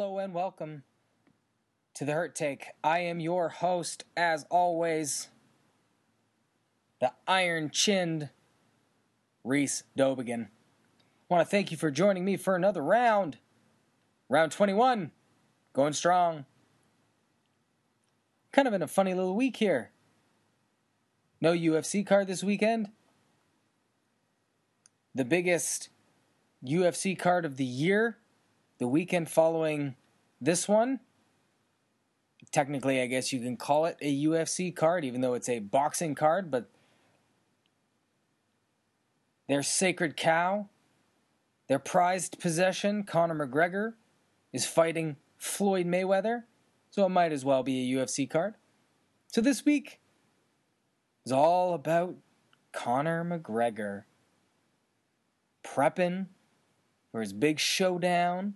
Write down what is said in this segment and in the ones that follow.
Hello and welcome to the Hurt Take. I am your host, as always, the iron chinned Reese Dobigan. I want to thank you for joining me for another round. Round 21, going strong. Kind of in a funny little week here. No UFC card this weekend. The biggest UFC card of the year, the weekend following this one. Technically, I guess you can call it a UFC card, even though it's a boxing card, but their sacred cow, their prized possession, Conor McGregor, is fighting Floyd Mayweather, so it might as well be a UFC card. So this week is all about Conor McGregor prepping for his big showdown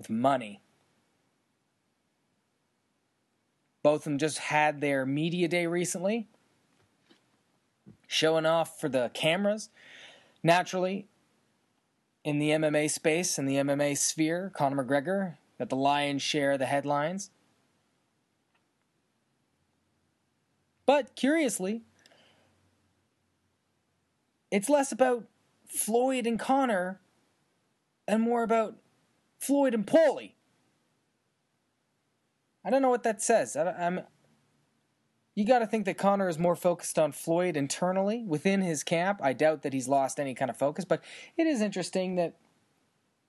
with money. Both of them just had their media day recently, showing off for the cameras. Naturally, in the MMA space, in the MMA sphere, Conor McGregor got the lion's share of the headlines. But curiously, it's less about Floyd and Conor and more about Floyd and Paulie. I don't know what that says. I, am you got to think that Conor is more focused on Floyd internally within his camp. I doubt that he's lost any kind of focus, but it is interesting that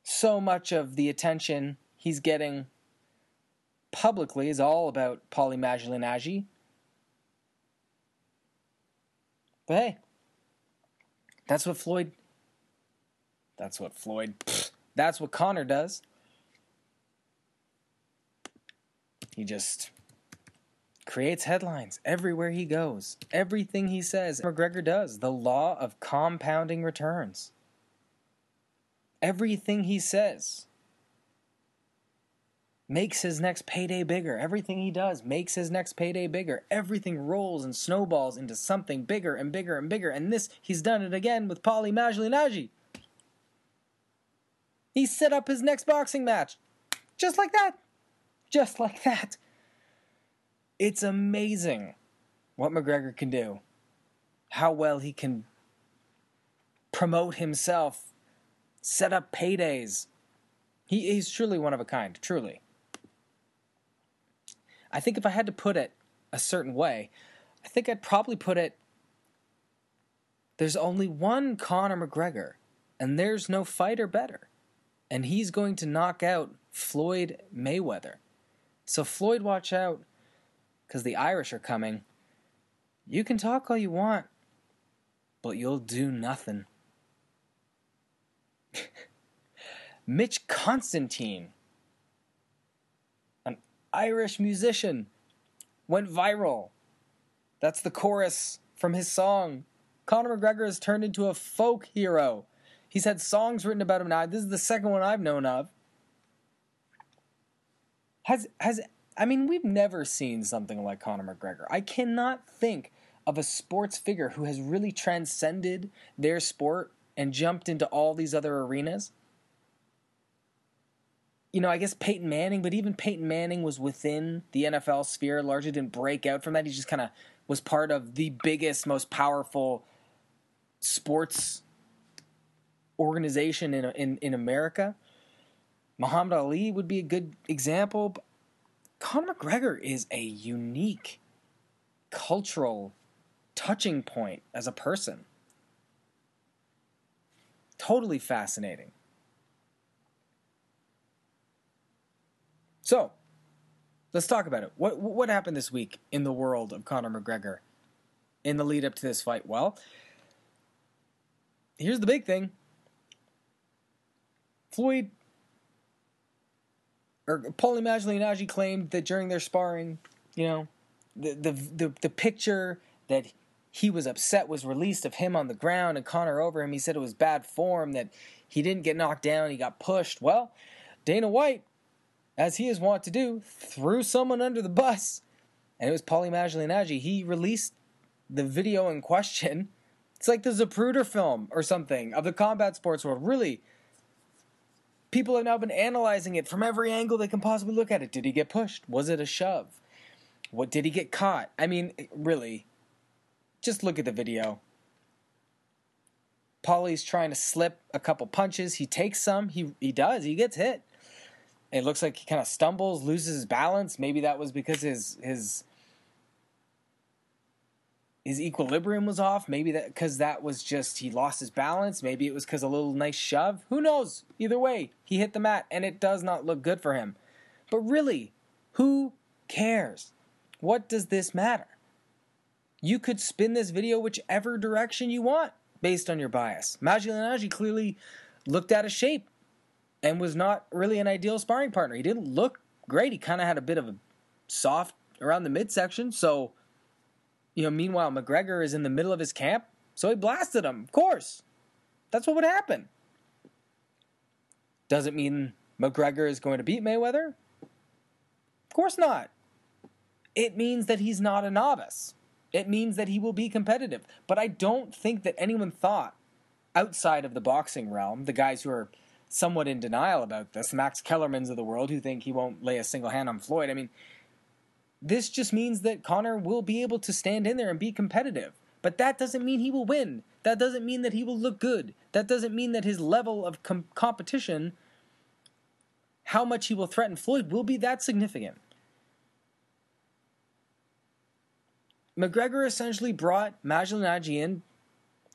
so much of the attention he's getting publicly is all about Paulie Malignaggi. But hey, that's what Floyd. That's what Floyd. That's what Conor does. He just creates headlines everywhere he goes. Everything he says, McGregor does. The law of compounding returns. Everything he says makes his next payday bigger. Everything he does makes his next payday bigger. Everything rolls and snowballs into something bigger and bigger and bigger. And this, he's done it again with Paulie Malignaggi. He set up his next boxing match. Just like that. Just like that. It's amazing what McGregor can do. How well he can promote himself, set up paydays. He, he's truly one of a kind, truly. I think if I had to put it a certain way, I think I'd probably put it there's only one Conor McGregor, and there's no fighter better. And he's going to knock out Floyd Mayweather. So, Floyd, watch out because the Irish are coming. You can talk all you want, but you'll do nothing. Mitch Constantine, an Irish musician, went viral. That's the chorus from his song. Conor McGregor has turned into a folk hero. He's had songs written about him now. This is the second one I've known of. Has has I mean, we've never seen something like Conor McGregor. I cannot think of a sports figure who has really transcended their sport and jumped into all these other arenas. You know, I guess Peyton Manning, but even Peyton Manning was within the NFL sphere, largely didn't break out from that. He just kind of was part of the biggest, most powerful sports organization in, in, in America. Muhammad Ali would be a good example. Conor McGregor is a unique cultural touching point as a person. Totally fascinating. So, let's talk about it. What what happened this week in the world of Conor McGregor in the lead up to this fight? Well, here's the big thing. Floyd or Paulie Malignaggi claimed that during their sparring, you know, the, the the the picture that he was upset was released of him on the ground and Conor over him. He said it was bad form that he didn't get knocked down, he got pushed. Well, Dana White, as he is wont to do, threw someone under the bus, and it was Paulie Malignaggi. He released the video in question. It's like the Zapruder film or something of the combat sports world. Really, people have now been analyzing it from every angle they can possibly look at it. Did he get pushed? Was it a shove? What did he get caught? I mean, really, just look at the video. Paulie's trying to slip a couple punches. He takes some. He he does. He gets hit. It looks like he kind of stumbles, loses his balance. Maybe that was because his his his equilibrium was off. Maybe that because that was just he lost his balance. Maybe it was because a little nice shove. Who knows? Either way, he hit the mat, and it does not look good for him. But really, who cares? What does this matter? You could spin this video whichever direction you want based on your bias. Magi clearly looked out of shape and was not really an ideal sparring partner. He didn't look great. He kind of had a bit of a soft around the midsection. So, you know, meanwhile, McGregor is in the middle of his camp. So he blasted him, of course. That's what would happen. Does it mean McGregor is going to beat Mayweather? Of course not. It means that he's not a novice. It means that he will be competitive. But I don't think that anyone thought outside of the boxing realm, the guys who are somewhat in denial about this, Max Kellermans of the world, who think he won't lay a single hand on Floyd. I mean, this just means that Conor will be able to stand in there and be competitive. But that doesn't mean he will win. That doesn't mean that he will look good. That doesn't mean that his level of com- competition, how much he will threaten Floyd, will be that significant. McGregor essentially brought Malignaggi in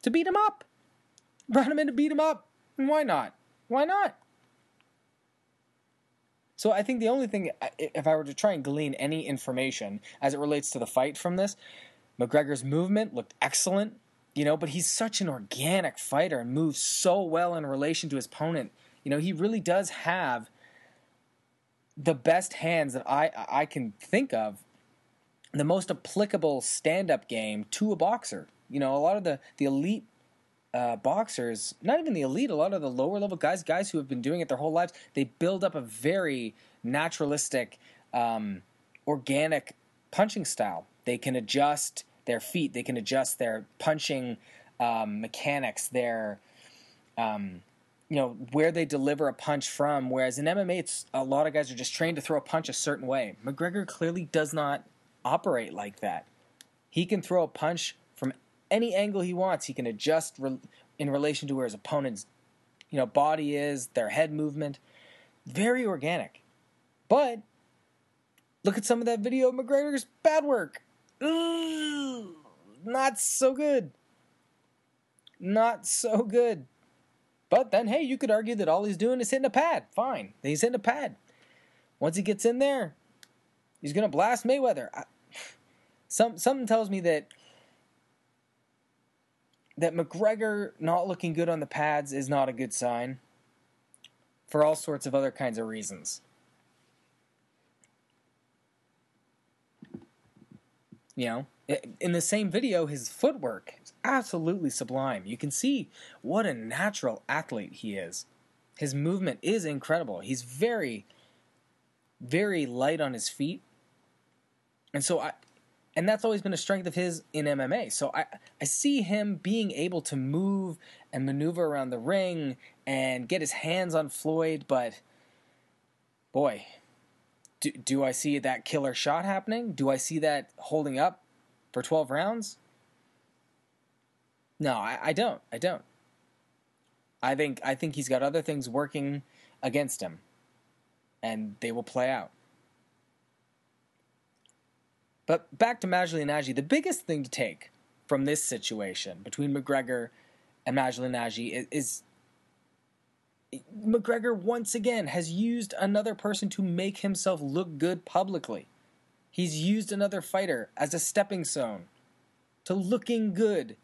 to beat him up. Brought him in to beat him up. Why not? Why not? So I think the only thing, if I were to try and glean any information as it relates to the fight from this, McGregor's movement looked excellent, you know, but he's such an organic fighter and moves so well in relation to his opponent. You know, he really does have the best hands that I I can think of, the most applicable stand-up game to a boxer. You know, a lot of the the elite uh, boxers, not even the elite, a lot of the lower level guys, guys who have been doing it their whole lives, they build up a very naturalistic, um, organic punching style. They can adjust their feet, they can adjust their punching um, mechanics, their um, you know where they deliver a punch from. Whereas in MMA, it's a lot of guys are just trained to throw a punch a certain way. McGregor clearly does not operate like that. He can throw a punch any angle he wants. He can adjust re- in relation to where his opponent's you know body is, their head movement. Very organic. But look at some of that video of McGregor's bad work. Not so good. Not so good. But then, hey, you could argue that all he's doing is hitting a pad. Fine. He's hitting a pad. Once he gets in there, he's going to blast Mayweather. I, some something tells me that that McGregor not looking good on the pads is not a good sign for all sorts of other kinds of reasons. You know, in the same video, his footwork is absolutely sublime. You can see what a natural athlete he is. His movement is incredible. He's very, very light on his feet. And so I, and that's always been a strength of his in MMA. So I I see him being able to move and maneuver around the ring and get his hands on Floyd, but boy, do, do I see that killer shot happening? Do I see that holding up for 12 rounds? No, I, I don't. I don't. I think I think he's got other things working against him, and they will play out. But back to Malignaggi, the biggest thing to take from this situation between McGregor and Malignaggi is, is McGregor once again has used another person to make himself look good publicly. He's used another fighter as a stepping stone to looking good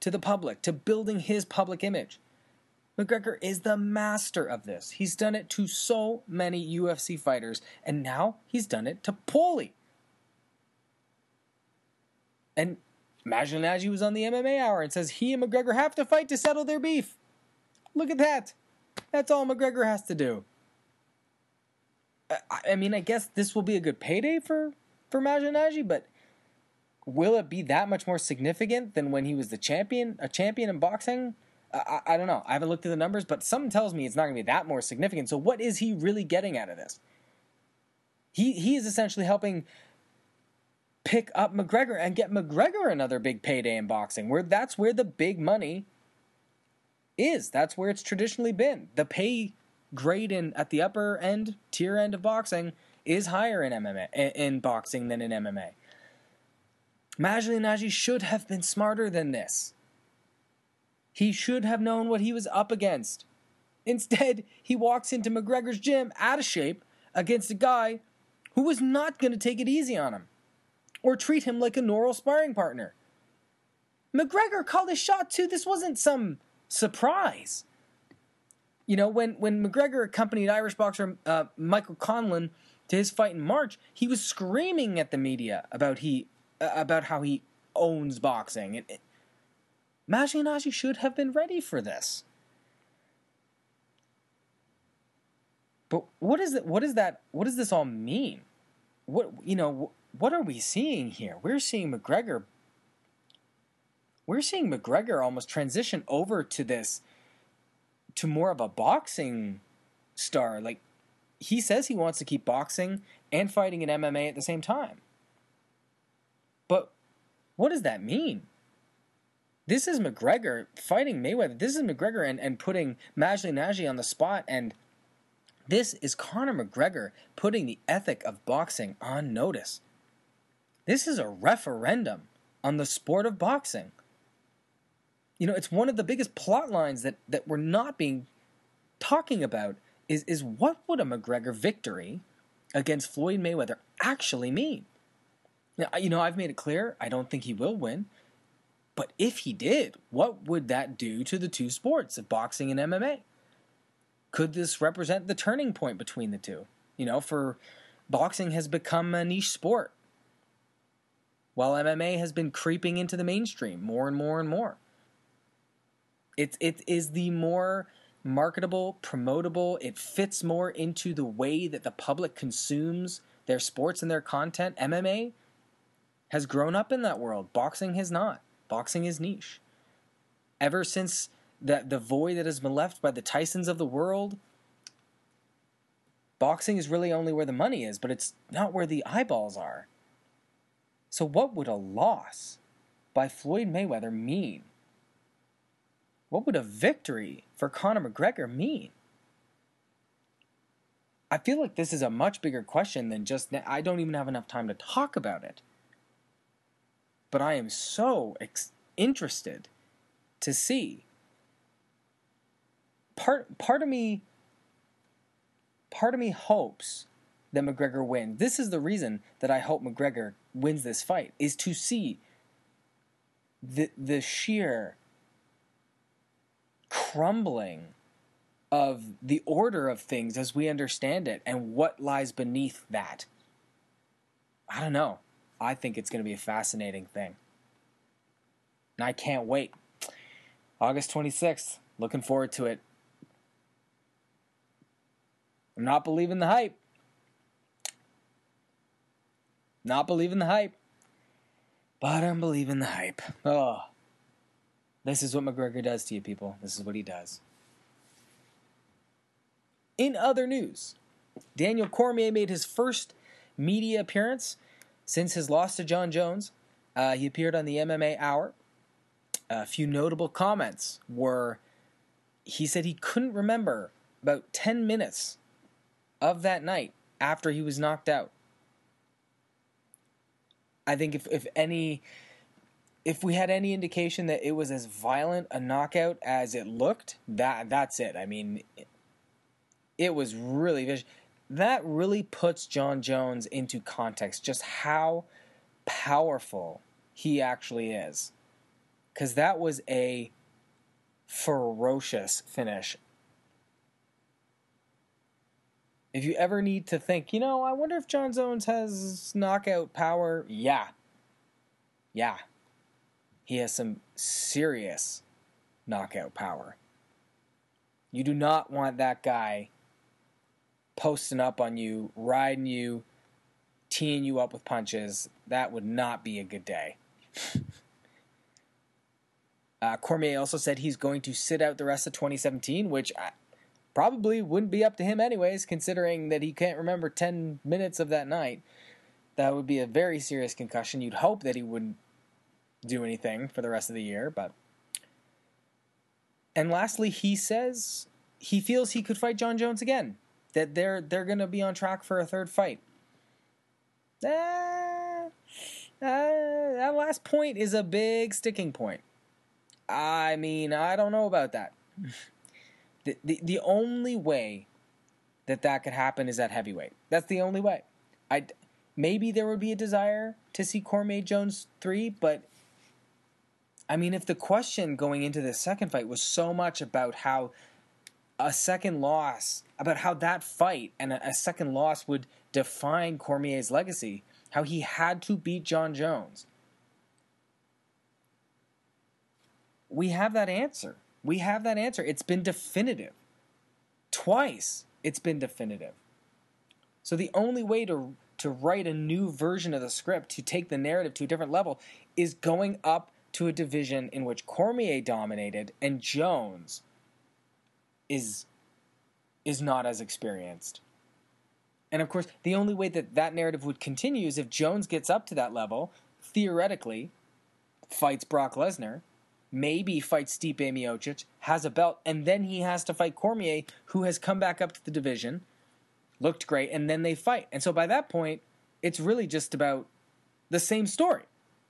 to the public, to building his public image. McGregor is the master of this. He's done it to so many UFC fighters, and now he's done it to Paulie. And Malignaggi was on the MMA Hour and says he and McGregor have to fight to settle their beef. Look at that. That's all McGregor has to do. I, I mean, I guess this will be a good payday for for Malignaggi, but will it be that much more significant than when he was the champion, a champion in boxing, I, I don't know. I haven't looked at the numbers, but something tells me it's not going to be that more significant. So what is he really getting out of this? He he is essentially helping pick up McGregor and get McGregor another big payday in boxing, where that's where the big money is. That's where it's traditionally been. The pay grade in at the upper end, tier end of boxing is higher in MMA in boxing than in MMA. Malignaggi should have been smarter than this. He should have known what he was up against. Instead, he walks into McGregor's gym out of shape against a guy who was not going to take it easy on him or treat him like a normal sparring partner. McGregor called his shot too. This wasn't some surprise. You know, when, when McGregor accompanied Irish boxer uh, Michael Conlan to his fight in March, he was screaming at the media about he uh, about how he owns boxing. And, Naji should have been ready for this. But what is it? What is that? What does this all mean? What you know? What are we seeing here? We're seeing McGregor. We're seeing McGregor almost transition over to this, to more of a boxing star. Like he says he wants to keep boxing and fighting in MMA at the same time. But what does that mean? This is McGregor fighting Mayweather. This is McGregor and, and putting Malignaggi on the spot. And this is Conor McGregor putting the ethic of boxing on notice. This is a referendum on the sport of boxing. You know, it's one of the biggest plot lines that, that we're not being talking about is, is what would a McGregor victory against Floyd Mayweather actually mean? Now, you know, I've made it clear I don't think he will win. But if he did, what would that do to the two sports of boxing and MMA? Could this represent the turning point between the two? You know, for boxing has become a niche sport, while MMA has been creeping into the mainstream more and more and more. It, it is the more marketable, promotable, it fits more into the way that the public consumes their sports and their content. MMA has grown up in that world, boxing has not. Boxing is niche. Ever since that the void that has been left by the Tysons of the world, boxing is really only where the money is, but it's not where the eyeballs are. So, what would a loss by Floyd Mayweather mean? What would a victory for Conor McGregor mean? I feel like this is a much bigger question than just I don't even have enough time to talk about it but I am so ex- interested to see. Part part of me part of me hopes that McGregor wins. This is the reason that I hope McGregor wins this fight is to see the the sheer crumbling of the order of things as we understand it and what lies beneath that. I don't know. I think it's going to be a fascinating thing. And I can't wait. August 26th. Looking forward to it. I'm not believing the hype. Not believing the hype. But I'm believing the hype. Oh. This is what McGregor does to you, people. This is what he does. In other news, Daniel Cormier made his first media appearance since his loss to Jon Jones, uh, he appeared on the MMA Hour. A few notable comments were he said he couldn't remember about 10 minutes of that night after he was knocked out. I think if, if any if we had any indication that it was as violent a knockout as it looked, that that's it. I mean, it was really vicious that really puts Jon Jones into context, just how powerful he actually is. Because that was a ferocious finish. If you ever need to think, you know, I wonder if Jon Jones has knockout power, yeah. Yeah. He has some serious knockout power. You do not want that guy posting up on you, riding you, teeing you up with punches, that would not be a good day. Uh, Cormier also said he's going to sit out the rest of 2017, which I, probably wouldn't be up to him anyways, considering that he can't remember 10 minutes of that night. That would be a very serious concussion. You'd hope that he wouldn't do anything for the rest of the year, but. And lastly, he says he feels he could fight Jon Jones again. That they're they're gonna be on track for a third fight. Uh, uh, that last point is a big sticking point. I mean, I don't know about that. the, the only way that that could happen is at heavyweight. That's the only way. I maybe there would be a desire to see Cormier Jones three, but I mean, if the question going into the second fight was so much about how a second loss, about how that fight and a, a second loss would define Cormier's legacy, how he had to beat Jon Jones. We have that answer. We have that answer. It's been definitive. Twice it's been definitive. So the only way to to write a new version of the script to take the narrative to a different level is going up to a division in which Cormier dominated and Jones is is not as experienced. And of course, the only way that that narrative would continue is if Jones gets up to that level, theoretically, fights Brock Lesnar, maybe fights Stipe Miocic, has a belt, and then he has to fight Cormier, who has come back up to the division, looked great, and then they fight. And so by that point, it's really just about the same story.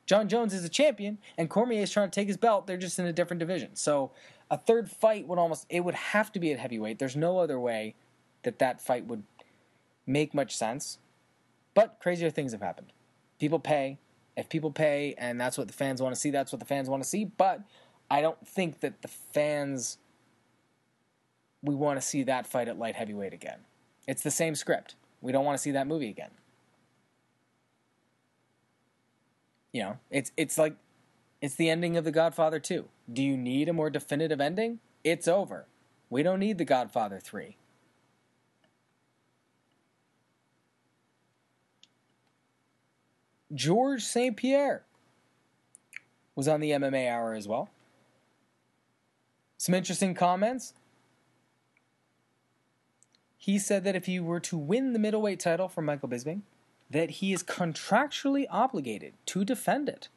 Jon Jones is a champion, and Cormier is trying to take his belt. They're just in a different division. So a third fight would almost it would have to be at heavyweight. There's no other way that that fight would make much sense. But crazier things have happened. People pay. If people pay and that's what the fans want to see, that's what the fans want to see. But I don't think that the fans we want to see that fight at light heavyweight again. It's the same script. We don't want to see that movie again. You know, it's it's like it's the ending of The Godfather 2. Do you need a more definitive ending? It's over. We don't need The Godfather 3. George St. Pierre was on the MMA Hour as well. Some interesting comments. He said that if he were to win the middleweight title from Michael Bisping, that he is contractually obligated to defend it.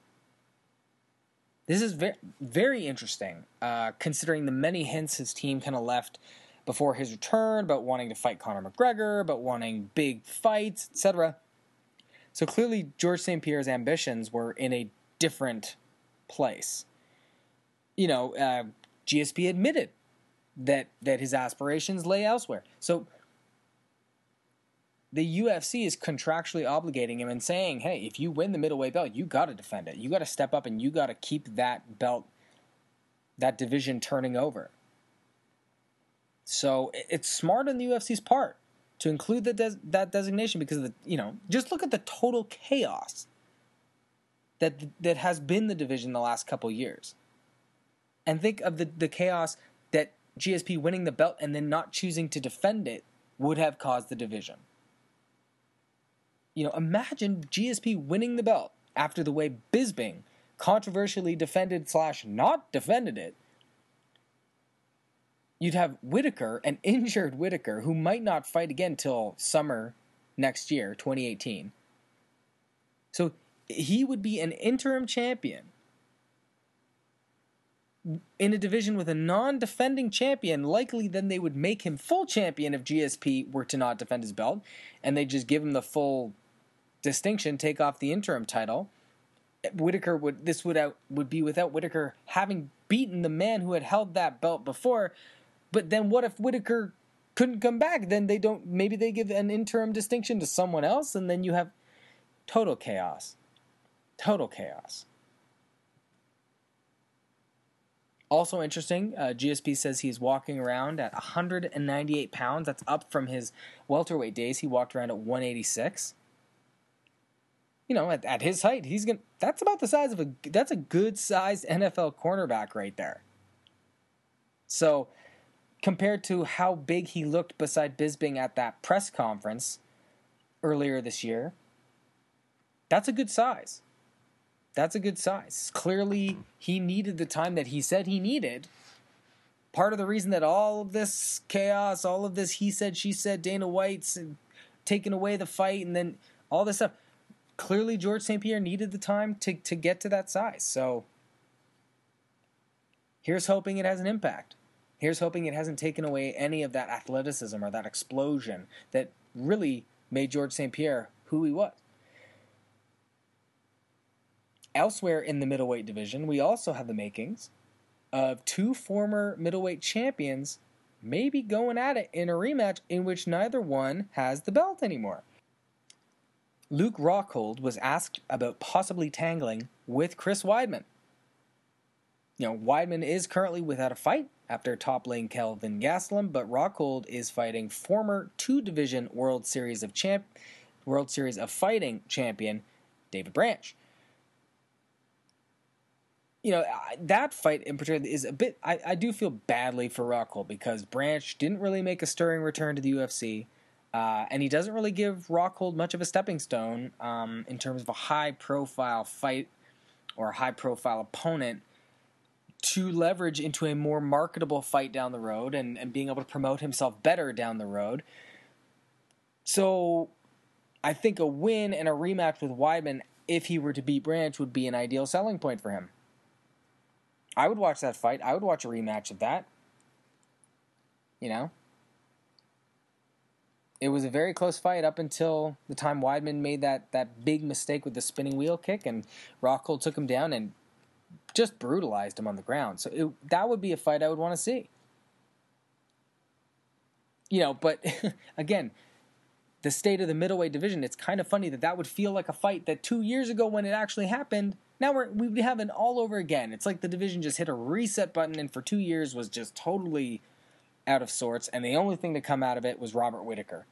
This is very, very interesting, uh, considering the many hints his team kind of left before his return about wanting to fight Conor McGregor, about wanting big fights, etc. So clearly, George St. Pierre's ambitions were in a different place. You know, uh, GSP admitted that that his aspirations lay elsewhere. So the UFC is contractually obligating him and saying, hey, if you win the middleweight belt, you got to defend it. You got to step up and you got to keep that belt, that division turning over. So it's smart on the UFC's part to include the des- that designation because the, you know, just look at the total chaos that that has been the division the last couple years. And think of the, the chaos that GSP winning the belt and then not choosing to defend it would have caused the division you know, imagine GSP winning the belt after the way Bisping controversially defended slash not defended it. You'd have Whittaker, an injured Whittaker, who might not fight again till summer next year, 2018. So he would be an interim champion in a division with a non-defending champion, likely then they would make him full champion if GSP were to not defend his belt, and they just give him the full distinction, take off the interim title. Whittaker would this would out would be without Whittaker having beaten the man who had held that belt before. But then what if Whittaker couldn't come back? Then they don't maybe they give an interim distinction to someone else and then you have total chaos. Total chaos. Also interesting, uh, GSP says he's walking around at 198 pounds. That's up from his welterweight days. He walked around at 186 you know, at, at his height, he's gonna. That's about the size of a. That's a good sized NFL cornerback right there. So, compared to how big he looked beside Bisping at that press conference earlier this year, that's a good size. That's a good size. Clearly, he needed the time that he said he needed. Part of the reason that all of this chaos, all of this he said, she said, Dana White's taking away the fight, and then all this stuff. Clearly, George St. Pierre needed the time to, to get to that size. So here's hoping it has an impact. Here's hoping it hasn't taken away any of that athleticism or that explosion that really made George St. Pierre who he was. Elsewhere in the middleweight division, we also have the makings of two former middleweight champions maybe going at it in a rematch in which neither one has the belt anymore. Luke Rockhold was asked about possibly tangling with Chris Weidman. You know, Weidman is currently without a fight after toppling Kelvin Gastelum, but Rockhold is fighting former two division World Series of Champ World Series of Fighting champion David Branch you know that fight in particular is a bit. I, I do feel badly for Rockhold because Branch didn't really make a stirring return to the UFC, uh, and he doesn't really give Rockhold much of a stepping stone um, in terms of a high profile fight or a high profile opponent to leverage into a more marketable fight down the road and, and being able to promote himself better down the road. So I think a win and a rematch with Weidman, if he were to beat Branch, would be an ideal selling point for him. I would watch that fight. I would watch a rematch of that. You know? It was a very close fight up until the time Weidman made that, that big mistake with the spinning wheel kick, and Rockhold took him down and just brutalized him on the ground. So it, that would be a fight I would want to see. You know, but again, the state of the middleweight division, it's kind of funny that that would feel like a fight that two years ago when it actually happened now we're we have an all over again. It's like the division just hit a reset button and for two years was just totally out of sorts, and the only thing to come out of it was Robert Whittaker.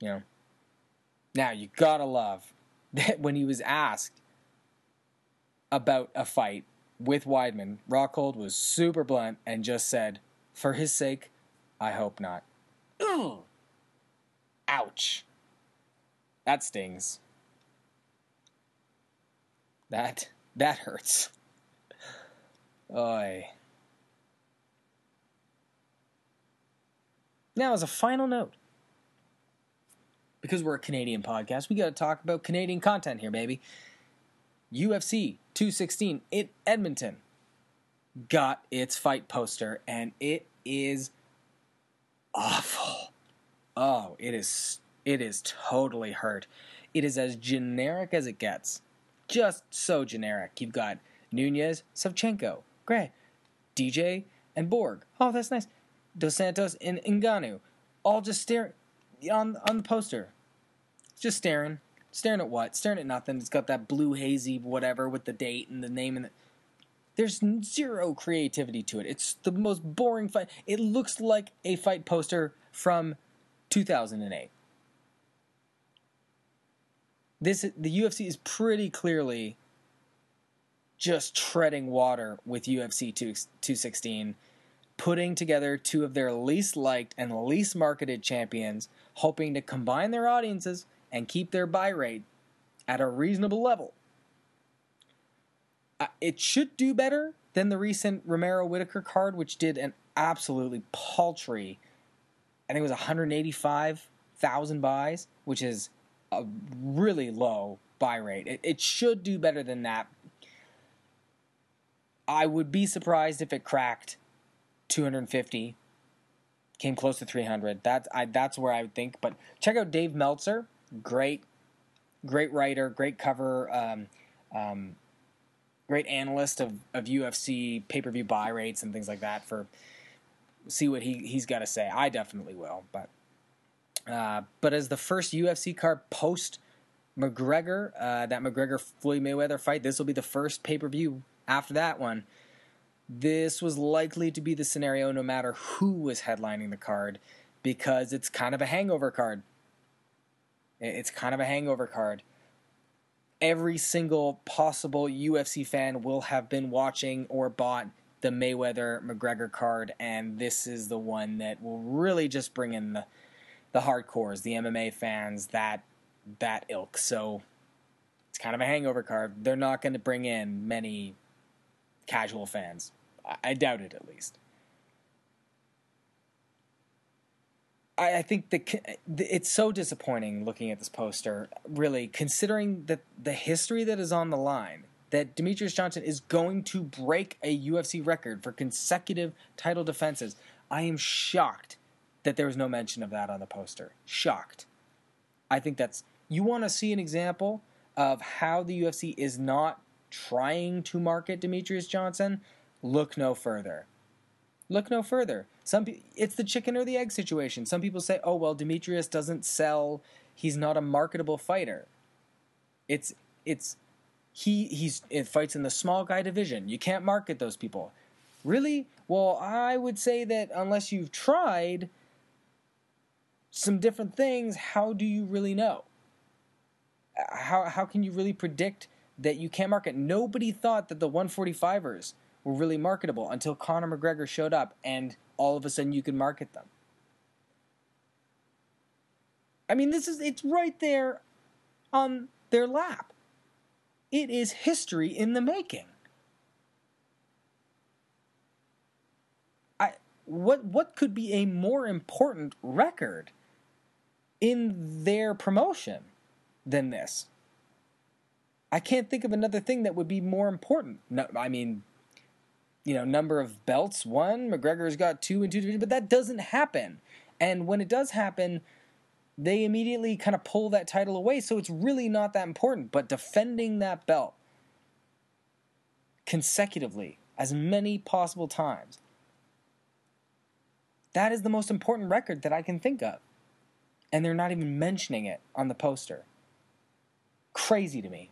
You know. Now you gotta love that when he was asked about a fight with Weidman, Rockhold was super blunt and just said, "For his sake, I hope not." Ugh. Ouch. That stings. That that hurts. Oi. Now, as a final note, because we're a Canadian podcast, we got to talk about Canadian content here, baby. UFC 216 in Edmonton got its fight poster, and it is awful. Oh, it is it is totally hurt. It is as generic as it gets just so generic. You've got Nunes, Shevchenko, Gray, DJ, and Borg. Oh, that's nice. Dos Santos and Ngannou, all just staring on on the poster, just staring, staring at what? Staring at nothing. It's got that blue hazy whatever with the date and the name and the. There's zero creativity to it. It's the most boring fight. It looks like a fight poster from 2008 this the UFC is pretty clearly just treading water with UFC 2, 216, putting together two of their least liked and least marketed champions, hoping to combine their audiences and keep their buy rate at a reasonable level. Uh, it should do better than the recent Romero Whittaker card, which did an absolutely paltry, I think it was 185,000 buys, which is a really low buy rate. It, it should do better than that. I would be surprised if it cracked 250, came close to 300. That's I, that's where I would think. But check out Dave Meltzer, great, great writer, great cover, um, um, great analyst of, of UFC pay per view buy rates and things like that. For see what he he's got to say. I definitely will, but uh, but as the first UFC card post McGregor, uh, that McGregor Floyd Mayweather fight, this will be the first pay per view after that one. This was likely to be the scenario no matter who was headlining the card because it's kind of a hangover card. It's kind of a hangover card. Every single possible UFC fan will have been watching or bought the Mayweather McGregor card, and this is the one that will really just bring in the the hardcores, the MMA fans, that that ilk. So It's kind of a hangover card. They're not going to bring in many casual fans. I, I doubt it, at least. I, think the it's so disappointing looking at this poster. Really, considering that the history that is on the line, that Demetrious Johnson is going to break a UFC record for consecutive title defenses. I am shocked that there was no mention of that on the poster. Shocked. I think that's you want to see an example of how the UFC is not trying to market Demetrious Johnson. Look no further. Look no further. Some pe- it's the chicken or the egg situation. Some people say, "Oh well, Demetrious doesn't sell. He's not a marketable fighter." It's it's he he's it fights in the small guy division. You can't market those people. Really? Well, I would say that unless you've tried some different things, how do you really know? How how can you really predict that you can't market? Nobody thought that the 145ers were really marketable until Conor McGregor showed up and all of a sudden you could market them. I mean, this is it's right there on their lap. It is history in the making. I what what could be a more important record in their promotion than this? I can't think of another thing that would be more important. No, I mean, you know, number of belts won. McGregor's got two and two, but that doesn't happen. And when it does happen, they immediately kind of pull that title away. So it's really not that important. But defending that belt consecutively as many possible times, that is the most important record that I can think of. And they're not even mentioning it on the poster. Crazy to me.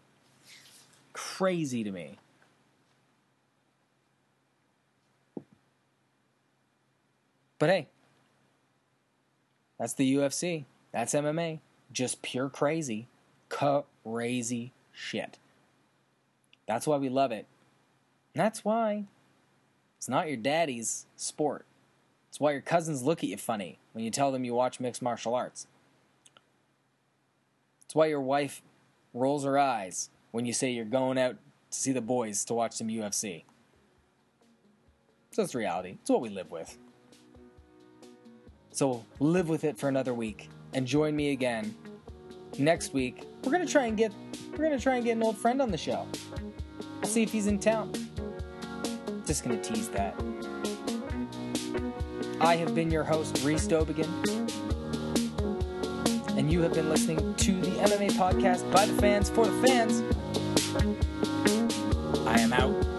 Crazy to me. But hey, that's the UFC. That's MMA. Just pure crazy. Crazy shit. That's why we love it. And that's why it's not your daddy's sport. It's why your cousins look at you funny when you tell them you watch mixed martial arts. It's why your wife rolls her eyes when you say you're going out to see the boys to watch some UFC. So it's reality. It's what we live with. So live with it for another week and join me again next week. We're gonna try and get we're gonna try and get an old friend on the show. We'll see if he's in town. Just gonna tease that. I have been your host, Reese Dobigan. And you have been listening to the MMA podcast by the fans for the fans. I am out.